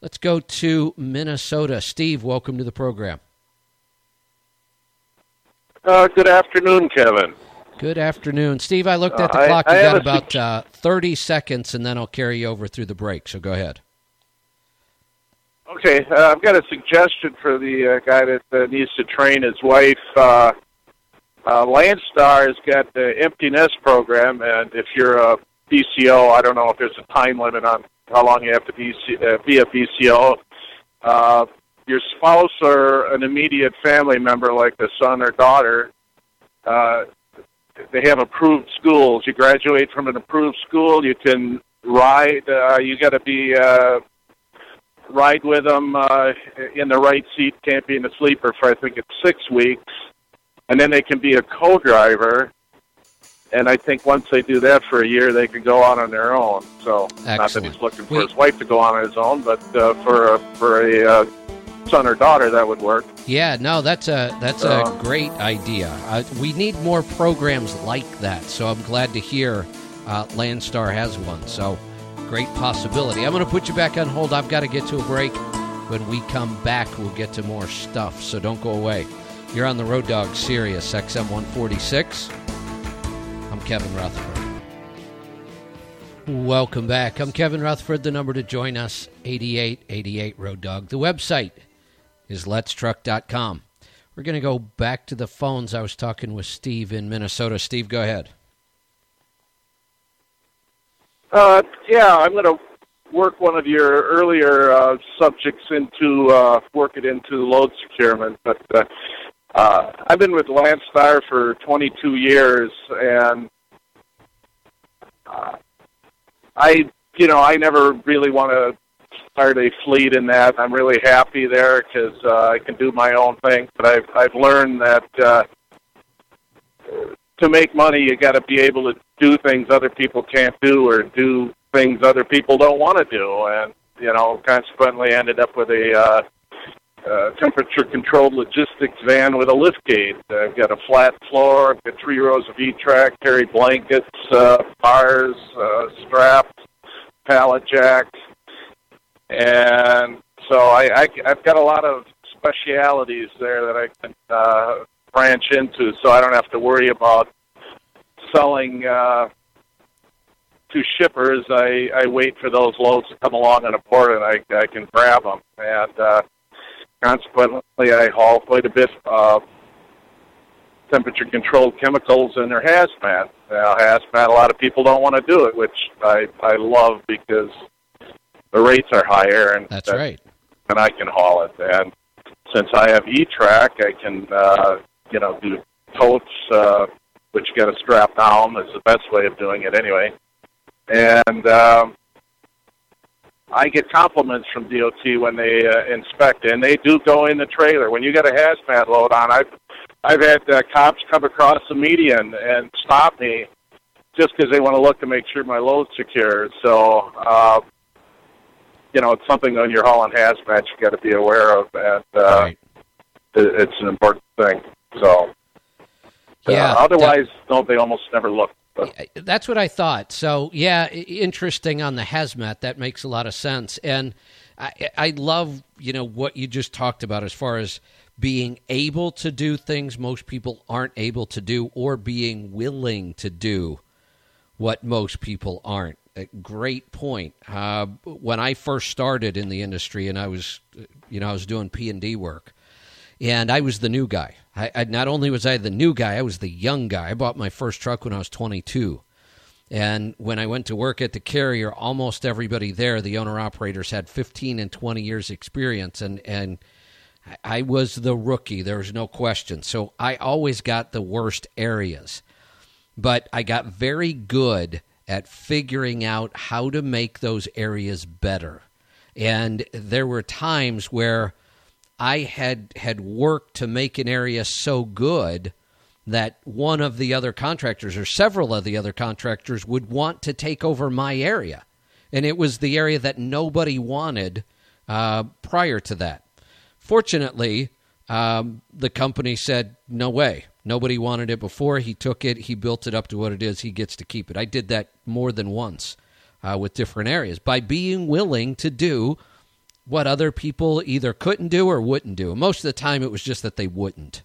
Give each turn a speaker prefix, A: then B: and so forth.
A: Let's go to Minnesota. Steve, welcome to the program.
B: Uh, good afternoon, Kevin.
A: Good afternoon. Steve, I looked at the uh, clock. I, I you got about uh, 30 seconds, and then I'll carry you over through the break, so go ahead.
B: Okay, uh, I've got a suggestion for the uh, guy that uh, needs to train his wife. Uh, uh, Landstar has got the empty nest program, and if you're a BCO, I don't know if there's a time limit on how long you have to be, uh, be a BCO. Uh, your spouse or an immediate family member, like a son or daughter, uh, they have approved schools. You graduate from an approved school, you can ride. Uh, you got to be uh, ride with them uh, in the right seat. Can't be in the sleeper for I think it's six weeks, and then they can be a co-driver. And I think once they do that for a year, they can go on on their own. So Excellent. not that he's looking for his wife to go on on his own, but uh, for a, for a uh, son or daughter, that would work.
A: Yeah, no, that's a that's a great idea. Uh, we need more programs like that. So I'm glad to hear uh, Landstar has one. So great possibility. I'm going to put you back on hold. I've got to get to a break. When we come back, we'll get to more stuff, so don't go away. You're on the Road Dog Sirius XM 146. Kevin Rutherford. Welcome back. I'm Kevin Rutherford. The number to join us, 8888 Road Dog. The website is letstruck.com. We're going to go back to the phones. I was talking with Steve in Minnesota. Steve, go ahead.
B: Uh, yeah, I'm going to work one of your earlier uh, subjects into uh, work it into load securement. But uh, uh, I've been with Landstar for 22 years, and uh, I, you know, I never really want to start a fleet in that. I'm really happy there because uh, I can do my own thing. But I've I've learned that. Uh, to make money, you got to be able to do things other people can't do, or do things other people don't want to do, and you know, consequently, ended up with a uh, uh, temperature-controlled logistics van with a lift gate. I've got a flat floor. I've got three rows of E-track, carry blankets, uh, bars, uh, straps, pallet jacks, and so I, I, I've got a lot of specialities there that I can uh, branch into, so I don't have to worry about selling uh, to shippers. I, I wait for those loads to come along on a port, and I, I can grab them. And uh, consequently, I haul quite a bit of temperature-controlled chemicals in their hazmat. Now, hazmat, a lot of people don't want to do it, which I I love because the rates are higher, and
A: that's that, right.
B: And I can haul it. And since I have E-Track, I can uh, you know, do totes, uh, which you got to strap down. Is the best way of doing it anyway. And um, I get compliments from DOT when they uh, inspect, and they do go in the trailer. When you got a hazmat load on, I've I've had uh, cops come across the median and stop me just because they want to look to make sure my load's secure. So, uh, you know, it's something when you're hauling hazmat you got to be aware of, and uh, right. it, it's an important thing. So, uh, yeah. otherwise, no, they almost never look.
A: That's what I thought. So, yeah, interesting on the hazmat. That makes a lot of sense. And I, I love, you know, what you just talked about as far as being able to do things most people aren't able to do or being willing to do what most people aren't. A great point. Uh, when I first started in the industry and I was, you know, I was doing P and D work, and I was the new guy. I, I, not only was I the new guy, I was the young guy. I bought my first truck when I was 22. And when I went to work at the carrier, almost everybody there, the owner operators, had 15 and 20 years experience, and and I was the rookie. There was no question. So I always got the worst areas, but I got very good at figuring out how to make those areas better. And there were times where I had had worked to make an area so good that one of the other contractors or several of the other contractors would want to take over my area, and it was the area that nobody wanted uh, prior to that. Fortunately, um, the company said, "No way." Nobody wanted it before. He took it. He built it up to what it is. He gets to keep it. I did that more than once uh, with different areas by being willing to do what other people either couldn't do or wouldn't do. Most of the time, it was just that they wouldn't.